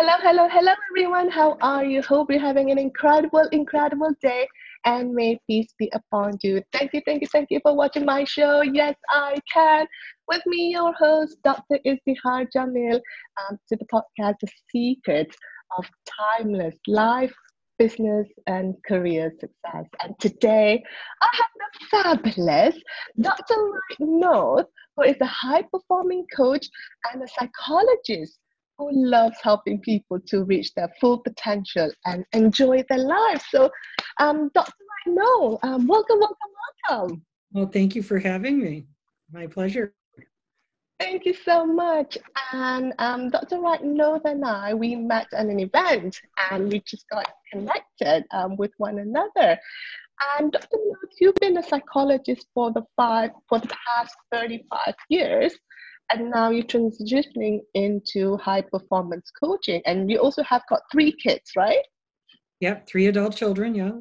Hello, hello, hello, everyone. How are you? Hope you're having an incredible, incredible day and may peace be upon you. Thank you, thank you, thank you for watching my show. Yes, I can. With me, your host, Dr. Izdihar Jamil, um, to the podcast, The Secrets of Timeless Life, Business, and Career Success. And today, I have the fabulous Dr. Mike North, who is a high performing coach and a psychologist who loves helping people to reach their full potential and enjoy their lives. So, um, Dr. No, um, welcome, welcome, welcome. Well, thank you for having me. My pleasure. Thank you so much. And um, Dr. Wright North and I, we met at an event and we just got connected um, with one another. And Dr. North, you've been a psychologist for the five for the past 35 years and now you're transitioning into high performance coaching. And you also have got three kids right? Yep three adult children yeah.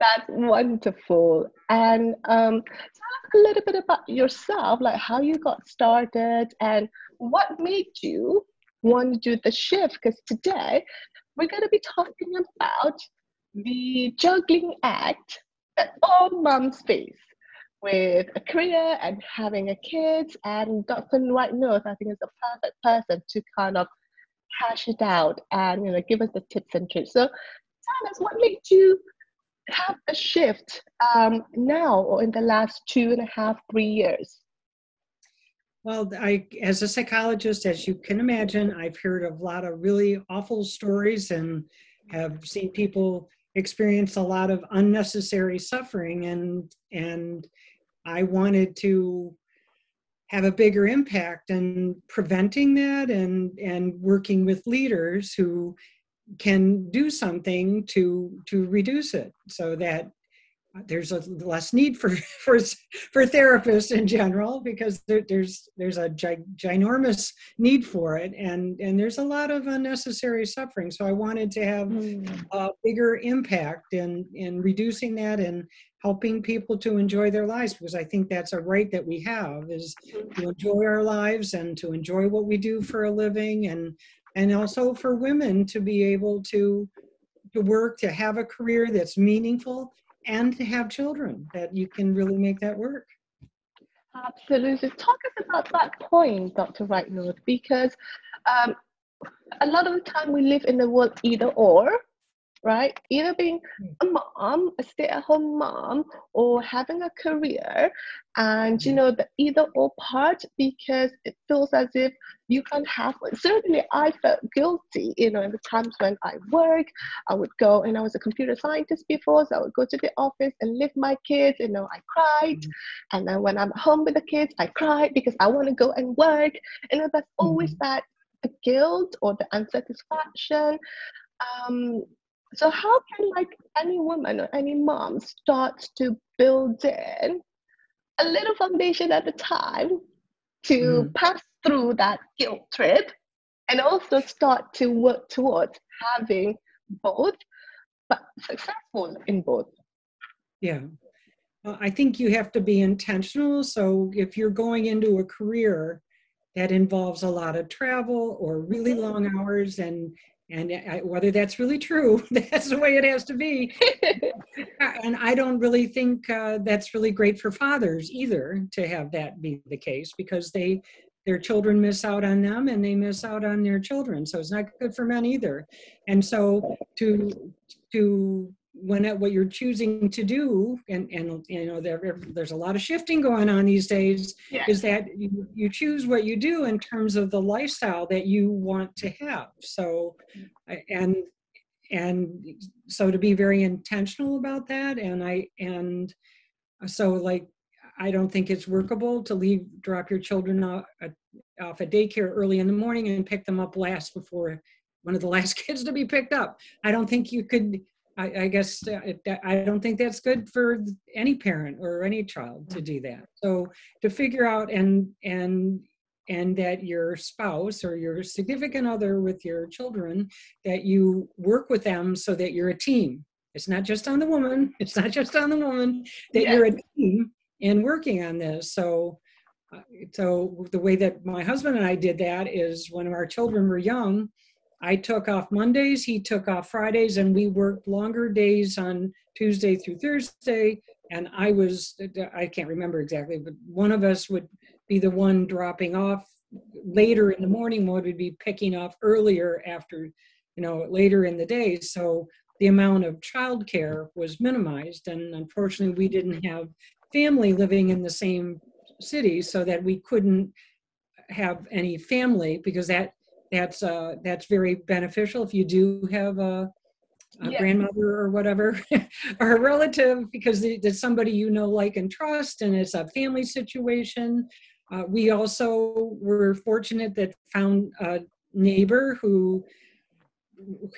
That's wonderful. And um, tell us a little bit about yourself like how you got started and what made you want to do the shift. Because today we're going to be talking about the juggling act that all moms face with a career and having a kid. And Dr. Wright North, I think, is the perfect person to kind of hash it out and you know give us the tips and tricks. So tell us what made you have a shift um, now or in the last two and a half, three years? Well, I, as a psychologist, as you can imagine, I've heard a lot of really awful stories and have seen people experience a lot of unnecessary suffering and and I wanted to have a bigger impact in preventing that and and working with leaders who can do something to to reduce it so that there's a less need for for for therapists in general because there, there's there's a ginormous need for it and and there's a lot of unnecessary suffering so i wanted to have mm. a bigger impact in in reducing that and helping people to enjoy their lives because I think that's a right that we have is to enjoy our lives and to enjoy what we do for a living and and also for women to be able to to work to have a career that's meaningful and to have children that you can really make that work. Absolutely. Talk us about that point, Dr. Wright North, because um, a lot of the time we live in the world either or, right? Either being hmm. a mom, a stay at home mom, or having a career. And, you hmm. know, the either or part because it feels as if you can't have one. Certainly, I felt guilty, you know, in the times when I work. I would go, and I was a computer scientist before, so I would go to the office and leave my kids. You know, I cried. Mm-hmm. And then when I'm home with the kids, I cried because I want to go and work. You know, there's always mm-hmm. that guilt or the unsatisfaction. Um, so how can like any woman or any mom start to build in a little foundation at a time to mm. pass through that guilt trip and also start to work towards having both but successful in both yeah i think you have to be intentional so if you're going into a career that involves a lot of travel or really mm-hmm. long hours and and I, whether that's really true that's the way it has to be. And i don't really think uh, that's really great for fathers either to have that be the case because they their children miss out on them and they miss out on their children. So it's not good for men either. And so to to when it, what you're choosing to do and and you know there, there's a lot of shifting going on these days yeah. is that you, you choose what you do in terms of the lifestyle that you want to have so and and so to be very intentional about that and i and so like i don't think it's workable to leave drop your children off, uh, off at daycare early in the morning and pick them up last before one of the last kids to be picked up i don't think you could I, I guess uh, I don't think that's good for any parent or any child to do that. So to figure out and and and that your spouse or your significant other with your children that you work with them so that you're a team. It's not just on the woman. It's not just on the woman that you're a team in working on this. So uh, so the way that my husband and I did that is when our children were young, I took off Mondays, he took off Fridays, and we worked longer days on Tuesday through Thursday. And I was, I can't remember exactly, but one of us would be the one dropping off later in the morning, one would be picking off earlier after, you know, later in the day. So the amount of childcare was minimized. And unfortunately, we didn't have family living in the same city so that we couldn't have any family because that that's uh, that's very beneficial if you do have a, a yeah. grandmother or whatever or a relative because it's somebody you know like and trust and it's a family situation. Uh, we also were fortunate that found a neighbor who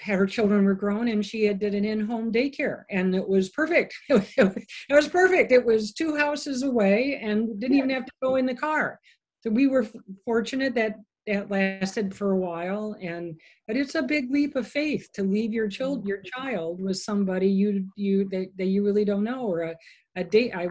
had her children were grown and she had did an in-home daycare and it was perfect. It was perfect. It was two houses away and didn't even have to go in the car. So we were fortunate that that lasted for a while and but it's a big leap of faith to leave your child your mm-hmm. child with somebody you you that, that you really don't know or a, a day i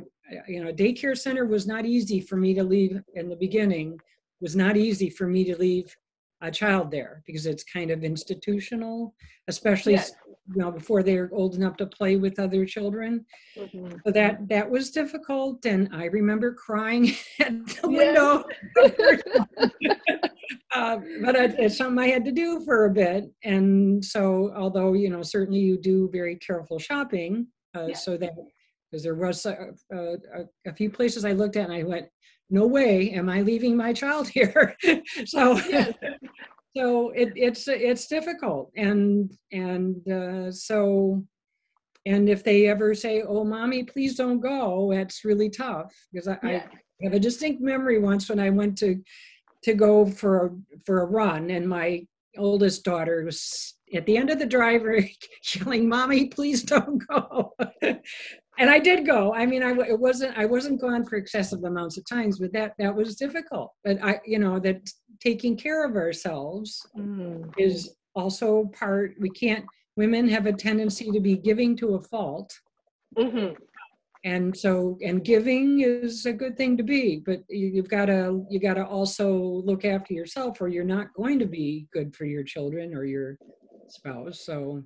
you know a daycare center was not easy for me to leave in the beginning was not easy for me to leave a child there because it's kind of institutional especially you know before they're old enough to play with other children mm-hmm. so that that was difficult and i remember crying at the window uh, but it, it's something I had to do for a bit. And so, although you know, certainly you do very careful shopping, uh, yeah. so that because there was a, a, a, few places I looked at and I went, no way, am I leaving my child here? so. so it, it's it's difficult and and uh, so and if they ever say oh mommy please don't go that's really tough because I, yeah. I have a distinct memory once when i went to to go for a, for a run, and my oldest daughter was at the end of the driveway yelling, "Mommy, please don't go." and I did go. I mean, I it wasn't I wasn't gone for excessive amounts of times, but that that was difficult. But I, you know, that taking care of ourselves mm. is also part. We can't. Women have a tendency to be giving to a fault. Mm-hmm and so and giving is a good thing to be but you've got to you got to also look after yourself or you're not going to be good for your children or your spouse so.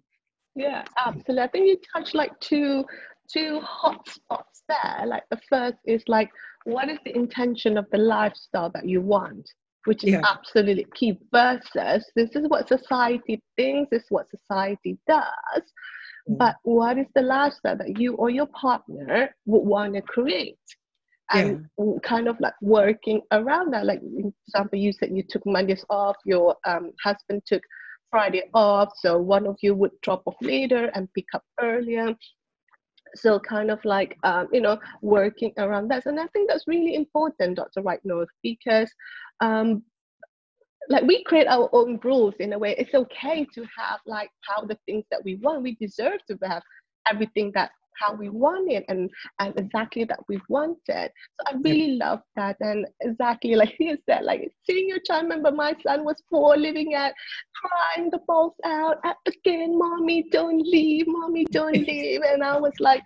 Yeah absolutely. I think you touched like two two hot spots there. Like the first is like what is the intention of the lifestyle that you want which is yeah. absolutely key versus this is what society thinks this is what society does but what is the lifestyle that you or your partner would want to create? And yeah. kind of like working around that like for example you said you took mondays off your um, husband took friday off so one of you would drop off later and pick up earlier. So kind of like um, you know working around that. And i think that's really important dr Right North, because um, like we create our own rules in a way. It's okay to have like how the things that we want. We deserve to have everything that how we want it and and exactly that we wanted. So i really love that. And exactly like you said like seeing your child remember my son was four living at crying the balls out again mommy don't leave mommy don't leave. And i was like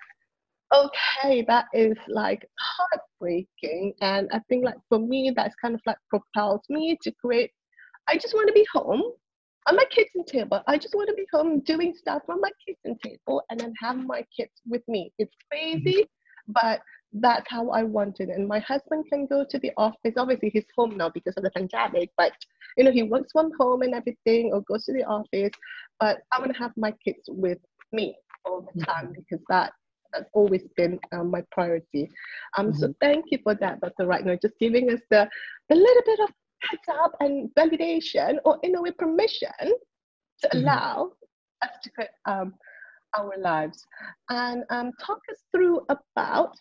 okay that is like heartbreaking. And i think like for me that's kind of like propels me to create I just want to be home on my kitchen table. I just want to be home doing stuff on my kitchen table and then have my kids with me. It's crazy, but that's how I want it. And my husband can go to the office. Obviously, he's home now because of the pandemic, but you know, he works from home and everything or goes to the office. But I want to have my kids with me all the time mm-hmm. because that that's always been um, my priority. Um, mm-hmm. So thank you for that, Dr. Reitner, just giving us the, the little bit of heads up and validation or in a way permission to mm-hmm. allow us to create um, our lives. And um, talk us through about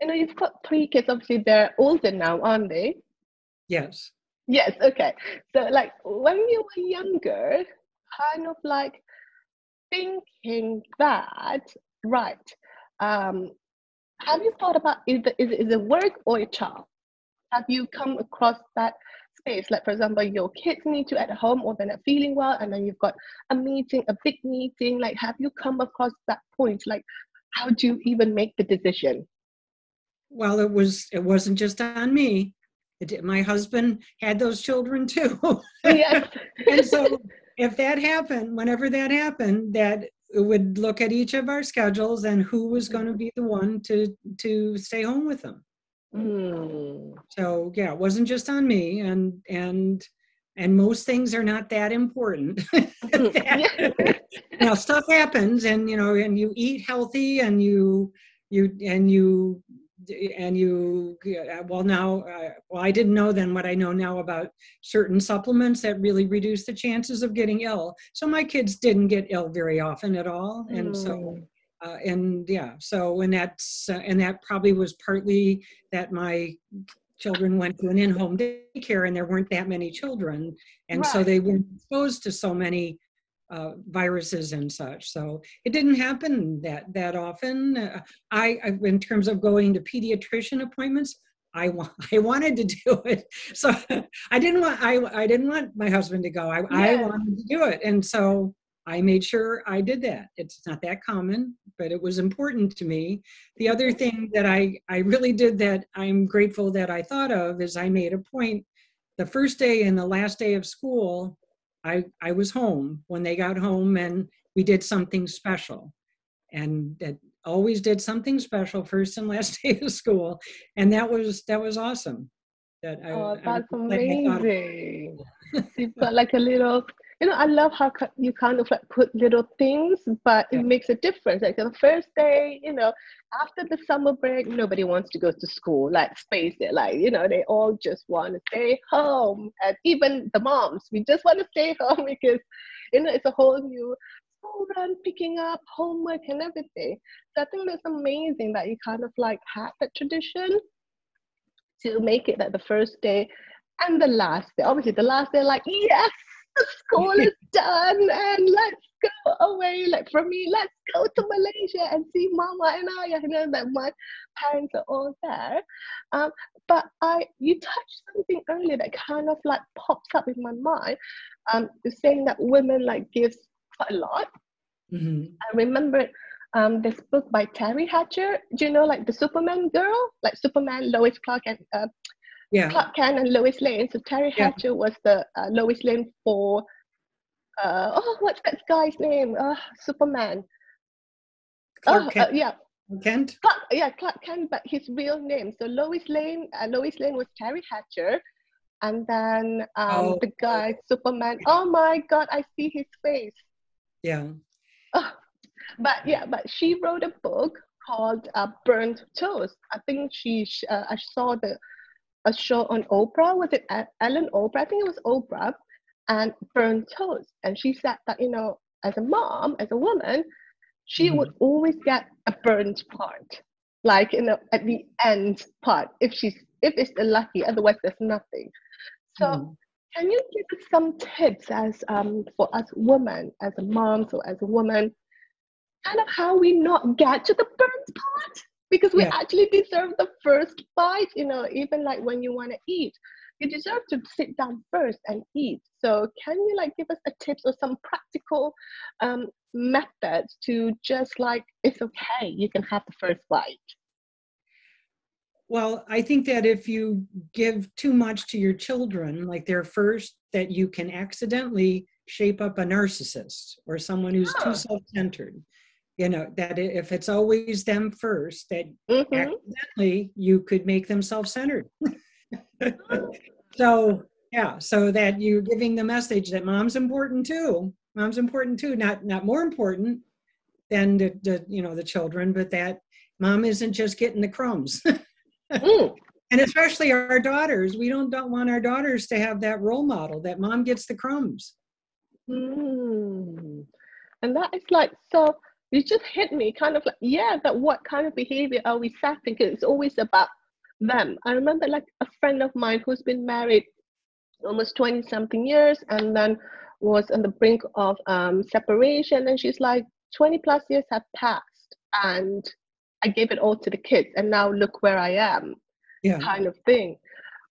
you know you've got three kids obviously they're older now aren't they? Yes. Yes okay. So like when you were younger kind of like thinking that right um have you thought about is it, is, is it work or a child have you come across that space? Like, for example, your kids need you at home or they're not feeling well, and then you've got a meeting, a big meeting. Like, have you come across that point? Like, how do you even make the decision? Well, it was it wasn't just on me. It, my husband had those children too. Yes. and so if that happened, whenever that happened, that would look at each of our schedules and who was going to be the one to to stay home with them. Mm. So yeah, it wasn't just on me, and and and most things are not that important. know, stuff happens, and you know, and you eat healthy, and you you and you and you well now uh, well i didn't know then what i know now about certain supplements that really reduce the chances of getting ill so my kids didn't get ill very often at all and mm. so uh, and yeah so and that's uh, and that probably was partly that my children went to an in-home daycare and there weren't that many children and right. so they weren't exposed to so many uh, viruses and such. So it didn't happen that that often. Uh, I, I, in terms of going to pediatrician appointments, I want I wanted to do it. So I didn't want I I didn't want my husband to go. I, I wanted to do it, and so I made sure I did that. It's not that common, but it was important to me. The other thing that I I really did that I'm grateful that I thought of is I made a point the first day and the last day of school I, I was home when they got home and we did something special. And that always did something special first and last day of school. And that was that was awesome. That I, oh, that's I, amazing. You've got like a little you know, I love how you kind of like put little things, but it makes a difference. Like the first day, you know, after the summer break, nobody wants to go to school. Like space it, like you know, they all just want to stay home, and even the moms, we just want to stay home because, you know, it's a whole new school run, picking up homework and everything. So I think that's amazing that you kind of like had that tradition to make it that the first day and the last day. Obviously, the last day, like yes, school is done and let's go away. Like for me, let's go to Malaysia and see Mama and I. I know that my parents are all there. Um, but I, you touched something earlier that kind of like pops up in my mind. Um, saying that women like gives quite a lot. Mm-hmm. I remember um, this book by Teri Hatcher. Do you know like the Superman girl, like Superman, Lois Clark, and uh, yeah. Clark Kent and Lois Lane. So Teri yeah. Hatcher was the uh, Lois Lane for uh, oh, what's that guy's name? Uh, Superman. Clark oh, Kent. Uh, yeah. Kent. Clark, yeah, Clark Kent, but his real name. So Lois Lane, uh, Lois Lane was Teri Hatcher, and then um, oh. the guy Superman. Oh my God, I see his face. Yeah. Oh, but yeah, but she wrote a book called uh, Burnt Toast. I think she. Uh, I saw the a show on Oprah. Was it Ellen Oprah? I think it was Oprah, and burnt toast. And she said that you know, as a mom, as a woman, she mm would always get a burnt part, like you know, at the end part, if she's if it's the lucky. Otherwise, there's nothing. So. mm Can you give us some tips as um, for us women, as a mom, so as a woman, kind of how we not get to the burnt part? Because we yeah. actually deserve the first bite you know even like when you want to eat. You deserve to sit down first and eat. So can you like give us a tips or some practical um, methods to just like it's okay you can have the first bite? Well i think that if you give too much to your children like their first that you can accidentally shape up a narcissist or someone who's too self-centered you know that if it's always them first that mm-hmm. accidentally you could make them self-centered so yeah so that you're giving the message that mom's important too mom's important too not not more important than the, the you know the children but that mom isn't just getting the crumbs mm. and especially our daughters we don't don't want our daughters to have that role model that mom gets the crumbs mm. and that is like so you just hit me kind of like yeah but what kind of behavior are we setting because it's always about them. I remember like a friend of mine who's been married almost 20 something years and then was on the brink of um, separation and she's like 20 plus years have passed and i gave it all to the kids and now look where i am yeah. kind of thing.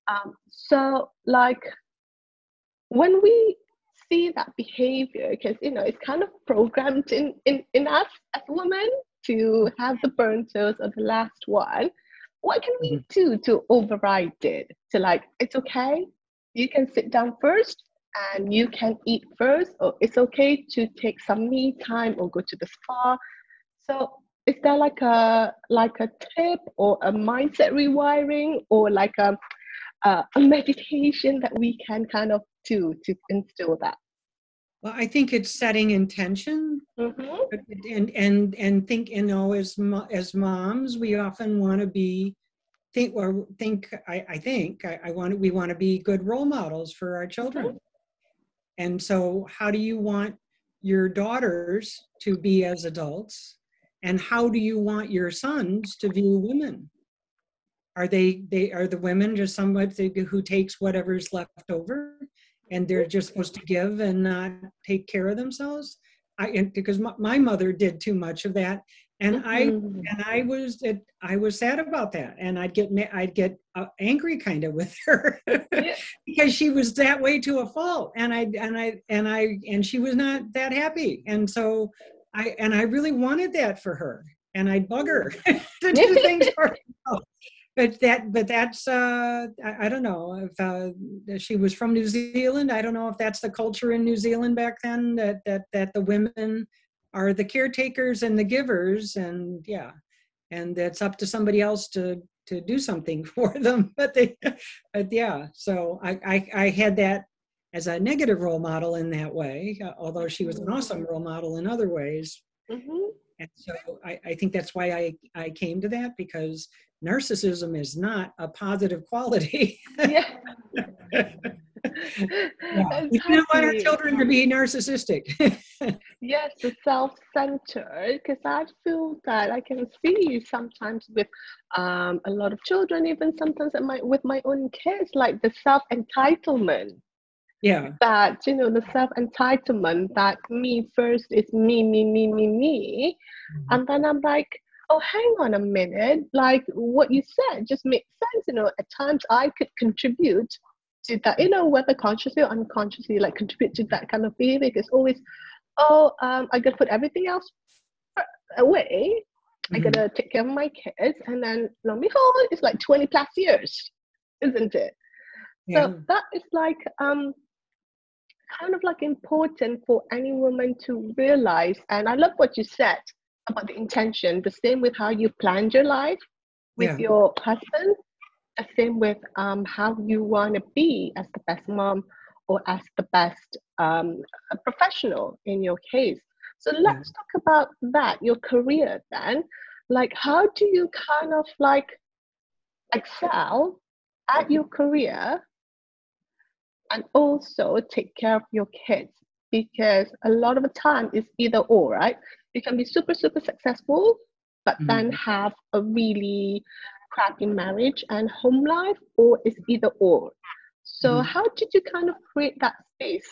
Um, so like when we see that behavior because you know it's kind of programmed in in, in us as women to have the burnt toast or the last one what can we mm-hmm. do to override it to like, it's okay. You can sit down first and you can eat first, or it's okay to take some me time or go to the spa. So is there like a like a tip or a mindset rewiring or like a uh, a meditation that we can kind of do to instill that? Well, I think it's setting intention, mm-hmm. and and and think you know as as moms we often want to be think or think I, I think I, I want we want to be good role models for our children, mm-hmm. and so how do you want your daughters to be as adults, and how do you want your sons to view women? Are they they are the women just somebody who takes whatever's left over? And they're just supposed to give and not take care of themselves. I because my, my mother did too much of that. And i mm-hmm. and i was it, i was sad about that. And i'd get i'd get uh, angry kind of with her yeah. because she was that way to a fault. And i and i and i and she was not that happy. And so i and i really wanted that for her. And i'd bug her to do things for herself but that but that's uh I, I, don't know if uh, she was from new zealand. I don't know if that's the culture in new zealand back then that that that the women are the caretakers and the givers and yeah. And that's up to somebody else to to do something for them but they but yeah. So i i, I had that as a negative role model in that way although she was an awesome role model in other ways. Mm-hmm. And so I, I think that's why i i came to that because narcissism is not a positive quality. yeah. yeah. We don't want our children to be narcissistic. yes, the self-centered, because I feel that I can see sometimes with um, a lot of children, even sometimes my, with my own kids, like the self-entitlement. Yeah. That, you know, the self-entitlement that me first is me, me, me, me, me. Mm-hmm. And then I'm like, oh, hang on a minute, like what you said just makes sense. You know, at times I could contribute to that, you know, whether consciously or unconsciously, like contribute to that kind of behavior. It's always, oh, um, I gotta put everything else away. Mm-hmm. I gotta take care of my kids, and then lo and behold, it's like 20 plus years, isn't it? Yeah. So that is like um kind of like important for any woman to realize. And I love what you said about the intention. The same with how you planned your life with yeah. your husband. The same with um, how you want to be as the best mom or as the best um, professional in your case. So let's yeah. talk about that, your career then. Like, how do you kind of like excel at your career and also take care of your kids? Because a lot of the time it's either or, right? you can be super super successful but mm-hmm. then have a really crappy marriage and home life or it's either or so mm-hmm. how did you kind of create that space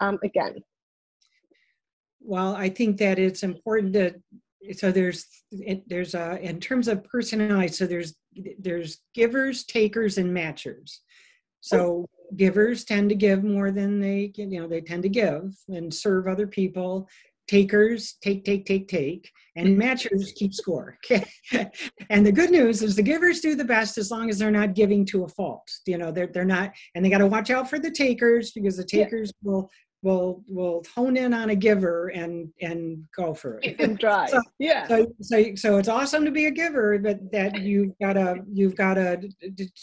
um, again well i think that it's important to so there's there's a in terms of personality so there's there's givers takers and matchers so oh. givers tend to give more than they can, you know they tend to give and serve other people. Takers take take take take. And matchers keep score and the good news is the givers do the best as long as they're not giving to a fault. You know they're, they're not and they got to watch out for the takers because the takers yeah. will will will hone in on a giver and and go for it. And drive so, yeah. so, so so it's awesome to be a giver but that you've got to you've got to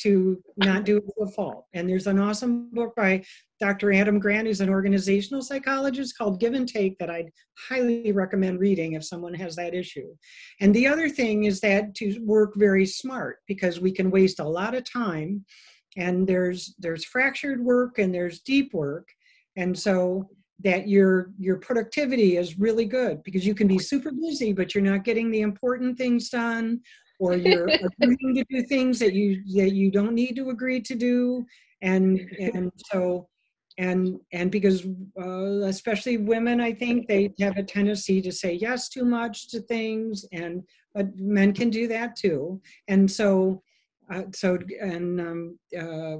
to not do it to a fault. And there's an awesome book by dr adam grant who's an organizational psychologist called give and take that i'd highly recommend reading if someone has that issue. And the other thing is that to work very smart because we can waste a lot of time and there's there's fractured work and there's deep work and so that your your productivity is really good because you can be super busy but you're not getting the important things done or you're agreeing to do things that you that you don't need to agree to do. And and so and and because uh, especially women i think they have a tendency to say yes too much to things and but men can do that too. And so uh, so, and um, uh,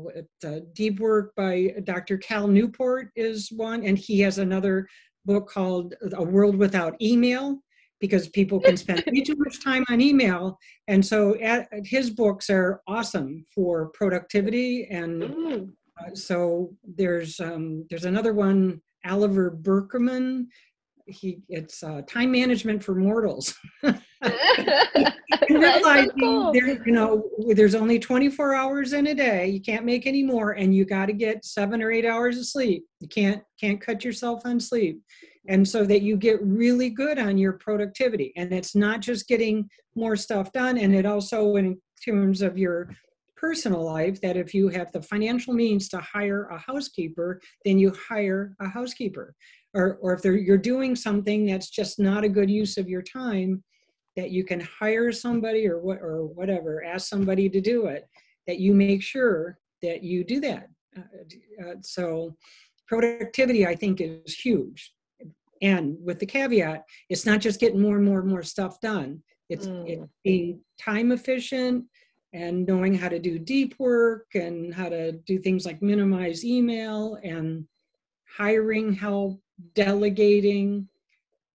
uh, deep work by Dr. Cal Newport is one, and he has another book called A World Without Email. because people can spend way too much time on email. And so at, his books are awesome for productivity. And Mm. uh, so there's um, there's another one, Oliver Burkeman. He it's uh, time management for mortals. That's so realizing cool. there, you know, there's only 24 hours in a day. You can't make any more, and you got to get seven or eight hours of sleep. You can't can't cut yourself on sleep, and so that you get really good on your productivity. And it's not just getting more stuff done, and it also in terms of your personal life that if you have the financial means to hire a housekeeper, then you hire a housekeeper. Or, or if they're, you're doing something that's just not a good use of your time, that you can hire somebody or what or whatever ask somebody to do it that you make sure that you do that. Uh, uh, so productivity i think is huge. And with the caveat it's not just getting more and more and more stuff done. It's Mm. it being time efficient and knowing how to do deep work and how to do things like minimize email and hiring help delegating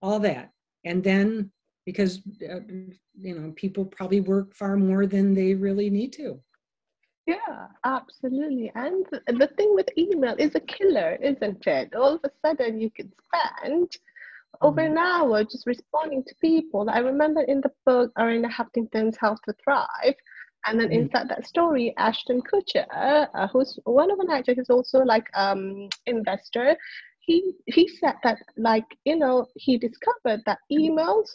all that and then because uh, you know people probably work far more than they really need to Yeah, absolutely. And the thing with email is a killer, isn't it? All of a sudden, you can spend over an hour just responding to people. I remember in the book, Arianna Huffington's How to Thrive, and then Mhm. inside that story, Ashton Kutcher, uh, who's one of an actor, who's also like um investor. He he said that like you know he discovered that emails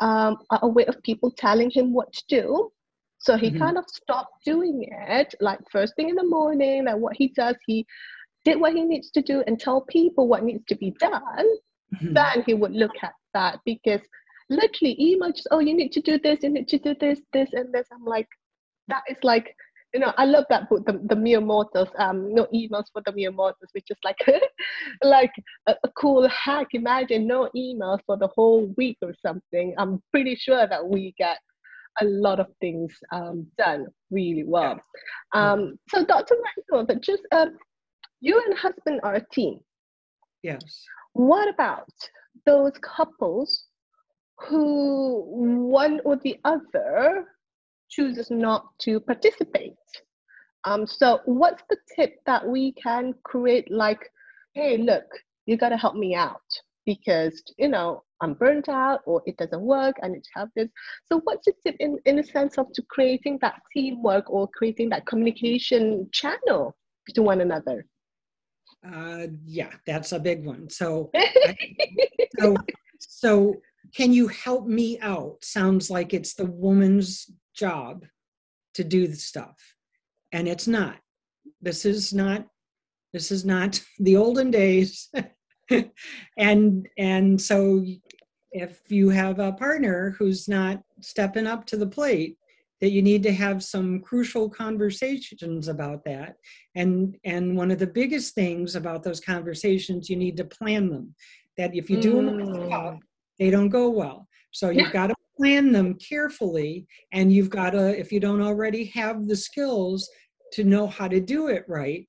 um, are a way of people telling him what to do. So he Mhm. kind of stopped doing it like first thing in the morning. Like what he does, he did what he needs to do and tell people what needs to be done. Mhm. Then he would look at that because literally email just oh you need to do this, you need to do this, this and this. I'm like, that is like you know, I love that book, the, the mere mortals, um, no emails for the mere mortals, which is like like a, a cool hack. Imagine no emails for the whole week or something. I'm pretty sure that we get a lot of things um, done really well. Um, so, Dr. Randall, but just um, you and husband are a team. yes What about those couples who one or the other chooses not to participate? Um, so, what's the tip that we can create? Like, hey, look, you got to help me out because you know I'm burnt out or it doesn't work. I need to have this. So, what's the tip in in the sense of to creating that teamwork or creating that communication channel to one another? uh, yeah that's a big one so so so can you help me out sounds like it's the woman's job to do the stuff. And it's not. This is not this is not the olden days. And and so if you have a partner who's not stepping up to the plate that you need to have some crucial conversations about that. And and one of the biggest things about those conversations you need to plan them. That if you do them the Mm. they don't go well. So you've got to plan them carefully and you've got to if you don't already have the skills to know how to do it right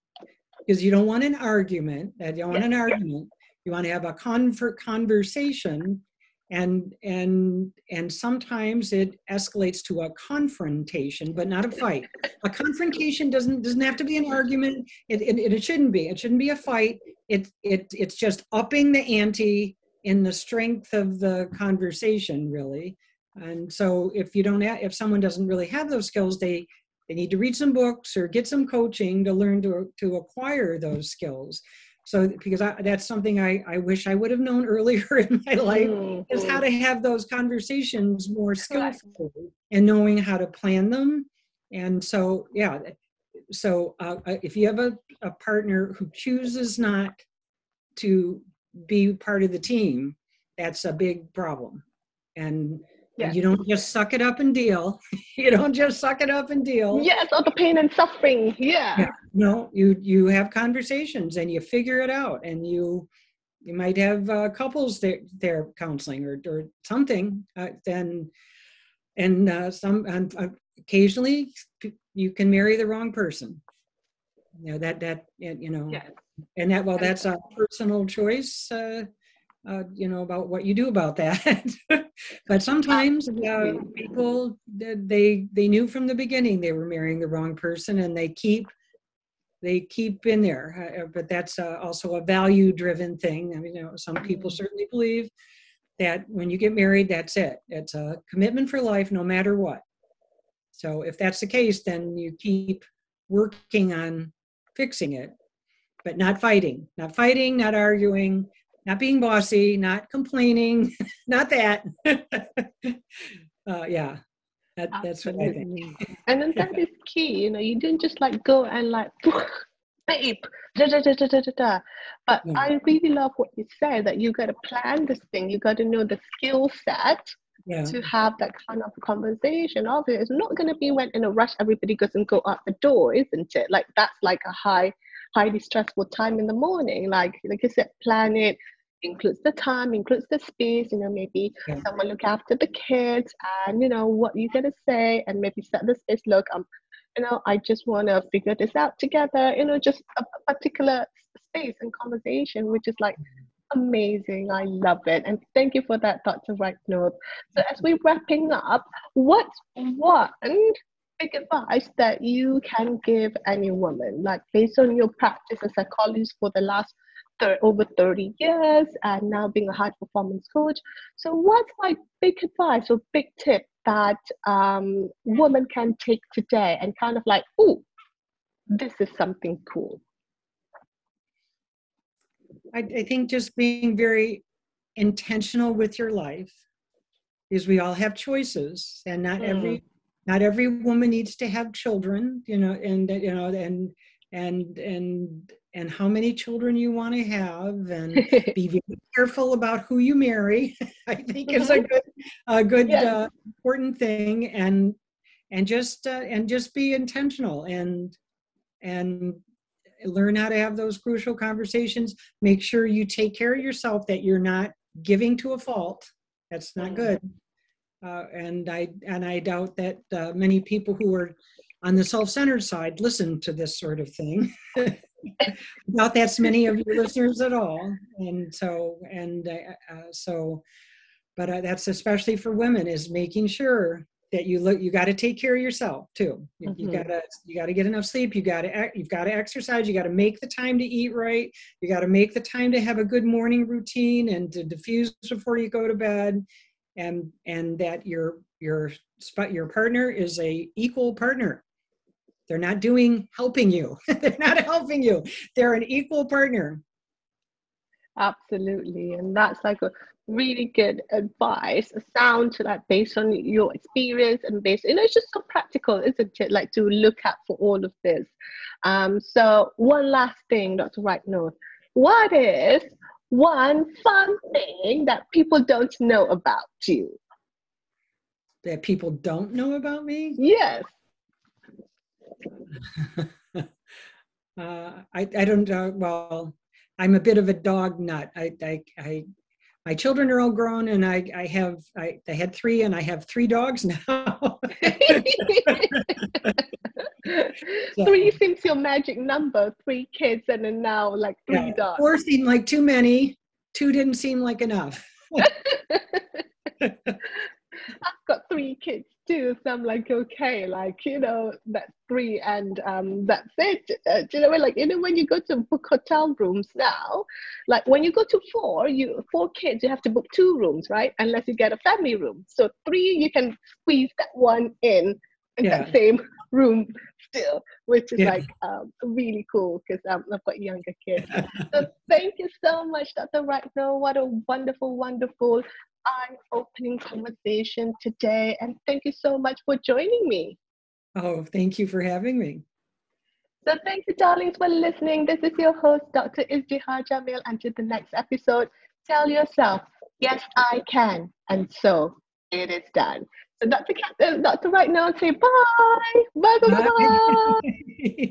because you don't want an argument that you don't want an argument. You want to have a conver- conversation and and and sometimes it escalates to a confrontation but not a fight. A confrontation doesn't doesn't have to be an argument. It, it, it shouldn't be. It shouldn't be a fight. It, it it's just upping the ante in the strength of the conversation really and so if you don't have, if someone doesn't really have those skills they they need to read some books or get some coaching to learn to to acquire those skills. So because I, that's something I, I wish i would have known earlier in my life is how to have those conversations more skillfully and knowing how to plan them. And so yeah so uh, uh, if you have a, a partner who chooses not to be part of the team that's a big problem. And Yeah. you don't just suck it up and deal you don't just suck it up and deal Yes, all the pain and suffering. Yeah. yeah. no you you have conversations and you figure it out and you you might have uh, couples there there counseling or, or something uh, then and uh, some and uh, occasionally you can marry the wrong person you know that that you know Yes. and that well that's a personal choice uh, uh, you know, about what you do about that. but sometimes uh, people they they knew from the beginning they were marrying the wrong person, and they keep they keep in there. Uh, but that's uh, also a value driven thing. I mean, you know, some people mm-hmm. certainly believe that when you get married, that's it. It's a commitment for life, no matter what. So if that's the case, then you keep working on fixing it, but not fighting, not fighting, not arguing, not being bossy, not complaining, not that. uh, yeah, that, that's what I think. and then that is key. You know, you didn't just like go and like, babe, da da da da da da. da. But yeah. I really love what you said that you got to plan this thing. You got to know the skill set. Yeah. to have that kind of conversation. Obviously, it's not going to be when in a rush everybody goes and go out the door, isn't it? Like that's like a high, highly stressful time in the morning. Like like I said, plan it, includes the time, includes the space, you know, maybe yeah. someone look after the kids and, you know, what you're going to say and maybe set the space. Look, um, you know, I just want to figure this out together, you know, just a, a particular space and conversation, which is like amazing. I love it. And thank you for that, Dr. Note. So as we're wrapping up, what's one big advice that you can give any woman, like based on your practice as a psychologist for the last thir- over 30 years and now being a high performance coach. So, what's my big advice or big tip that um, women can take today and kind of like, oh, this is something cool? I, I think just being very intentional with your life is we all have choices and not mm. every not every woman needs to have children you know and you know and and and and how many children you want to have and be very careful about who you marry i think is a mm-hmm. good a good yes. uh, important thing and and just uh, and just be intentional and and learn how to have those crucial conversations make sure you take care of yourself that you're not giving to a fault that's not mm-hmm. good uh, and i and i doubt that uh, many people who are on the self-centered side listen to this sort of thing. Not that's many of your listeners at all and so and uh, uh, so but uh, that's especially for women is making sure that you look you got to take care of yourself too. You, mm-hmm. you gotta you gotta get enough sleep you gotta you've got to exercise you got to make the time to eat right you got to make the time to have a good morning routine and to diffuse before you go to bed and and that your your spot your partner is a equal partner they're not doing helping you. They're not helping you. They're an equal partner. Absolutely. And that's like a really good advice, a sound to that based on your experience and based, you know, it's just so practical, isn't it? Like to look at for all of this. Um, so one last thing, Dr. Right North. What is one fun thing that people don't know about you? That people don't know about me? Yes. uh, I, I don't uh, well i'm a bit of a dog nut. I, I i my children are all grown and i i have i i had three and i have three dogs now. So, three seems your magic number three kids and then now like three yeah, dogs. four seemed like too many two didn't seem like enough. I've got three kids too, so I'm like, okay, like you know, that's three, and um, that's it. Uh, do you know, like you know, when you go to book hotel rooms now, like when you go to four, you four kids, you have to book two rooms, right? Unless you get a family room. So three, you can squeeze that one in in yeah. that same room still, which is yeah. like um, really cool because um, I've got younger kids. so thank you so much, Dr. Ragnall. What a wonderful, wonderful eye-opening conversation today. And thank you so much for joining me. Oh, thank you for having me. So thank you, darlings, for listening. This is your host, Dr. Izdihar Jamil. Until the next episode, tell yourself, yes, I can. And so it is done. So Dr. Cat, uh, Dr. Right now, say bye. Bye, bye, bye. bye.